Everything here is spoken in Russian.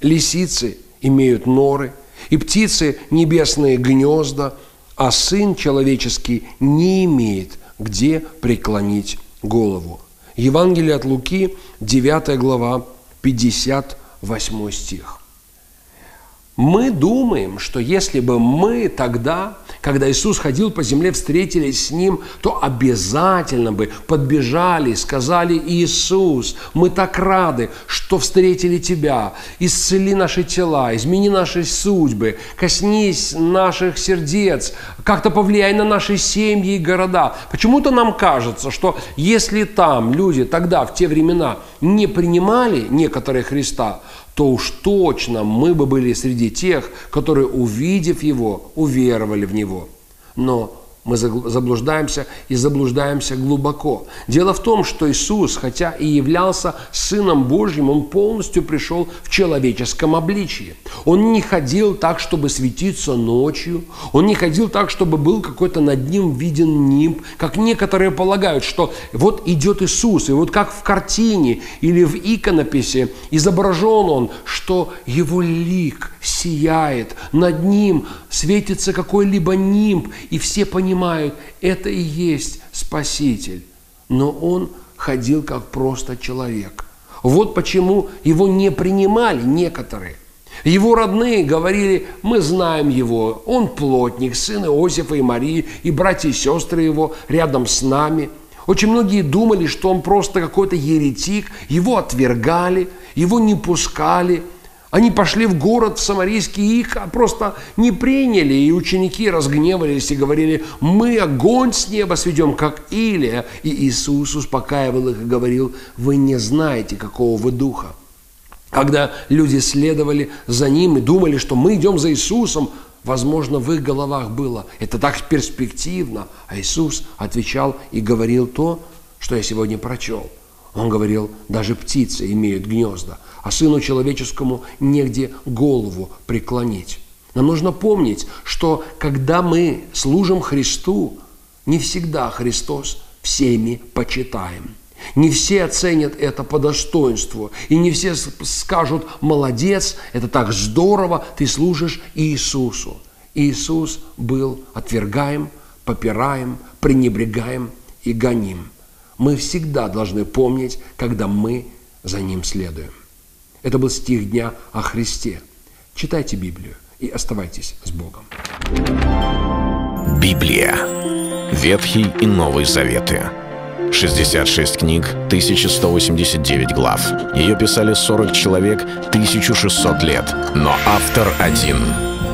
лисицы имеют норы, и птицы небесные гнезда, а Сын человеческий не имеет где преклонить голову. Евангелие от Луки, 9 глава, 58 стих. Мы думаем, что если бы мы тогда, когда Иисус ходил по земле, встретились с Ним, то обязательно бы подбежали сказали, Иисус, мы так рады, что встретили Тебя, исцели наши тела, измени наши судьбы, коснись наших сердец, как-то повлияй на наши семьи и города. Почему-то нам кажется, что если там люди тогда, в те времена, не принимали некоторые Христа, то уж точно мы бы были среди тех, которые, увидев Его, уверовали в Него. Но мы заблуждаемся и заблуждаемся глубоко. Дело в том, что Иисус, хотя и являлся Сыном Божьим, Он полностью пришел в человеческом обличии. Он не ходил так, чтобы светиться ночью. Он не ходил так, чтобы был какой-то над ним виден нимб, как некоторые полагают, что вот идет Иисус, и вот как в картине или в иконописи изображен Он, что Его лик сияет, над Ним светится какой-либо нимб, и все понимают, это и есть Спаситель. Но он ходил как просто человек. Вот почему его не принимали некоторые. Его родные говорили, мы знаем его, он плотник, сын Иосифа и Марии, и братья и сестры его рядом с нами. Очень многие думали, что он просто какой-то еретик, его отвергали, его не пускали – они пошли в город в Самарийский, и их просто не приняли, и ученики разгневались и говорили, мы огонь с неба сведем, как Илия. И Иисус успокаивал их и говорил, вы не знаете, какого вы духа. Когда люди следовали за ним и думали, что мы идем за Иисусом, возможно, в их головах было, это так перспективно. А Иисус отвечал и говорил то, что я сегодня прочел. Он говорил, даже птицы имеют гнезда, а Сыну Человеческому негде голову преклонить. Нам нужно помнить, что когда мы служим Христу, не всегда Христос всеми почитаем. Не все оценят это по достоинству, и не все скажут «молодец, это так здорово, ты служишь Иисусу». Иисус был отвергаем, попираем, пренебрегаем и гоним. Мы всегда должны помнить, когда мы за Ним следуем. Это был стих дня о Христе. Читайте Библию и оставайтесь с Богом. Библия. Ветхий и Новый Заветы. 66 книг, 1189 глав. Ее писали 40 человек, 1600 лет. Но автор один —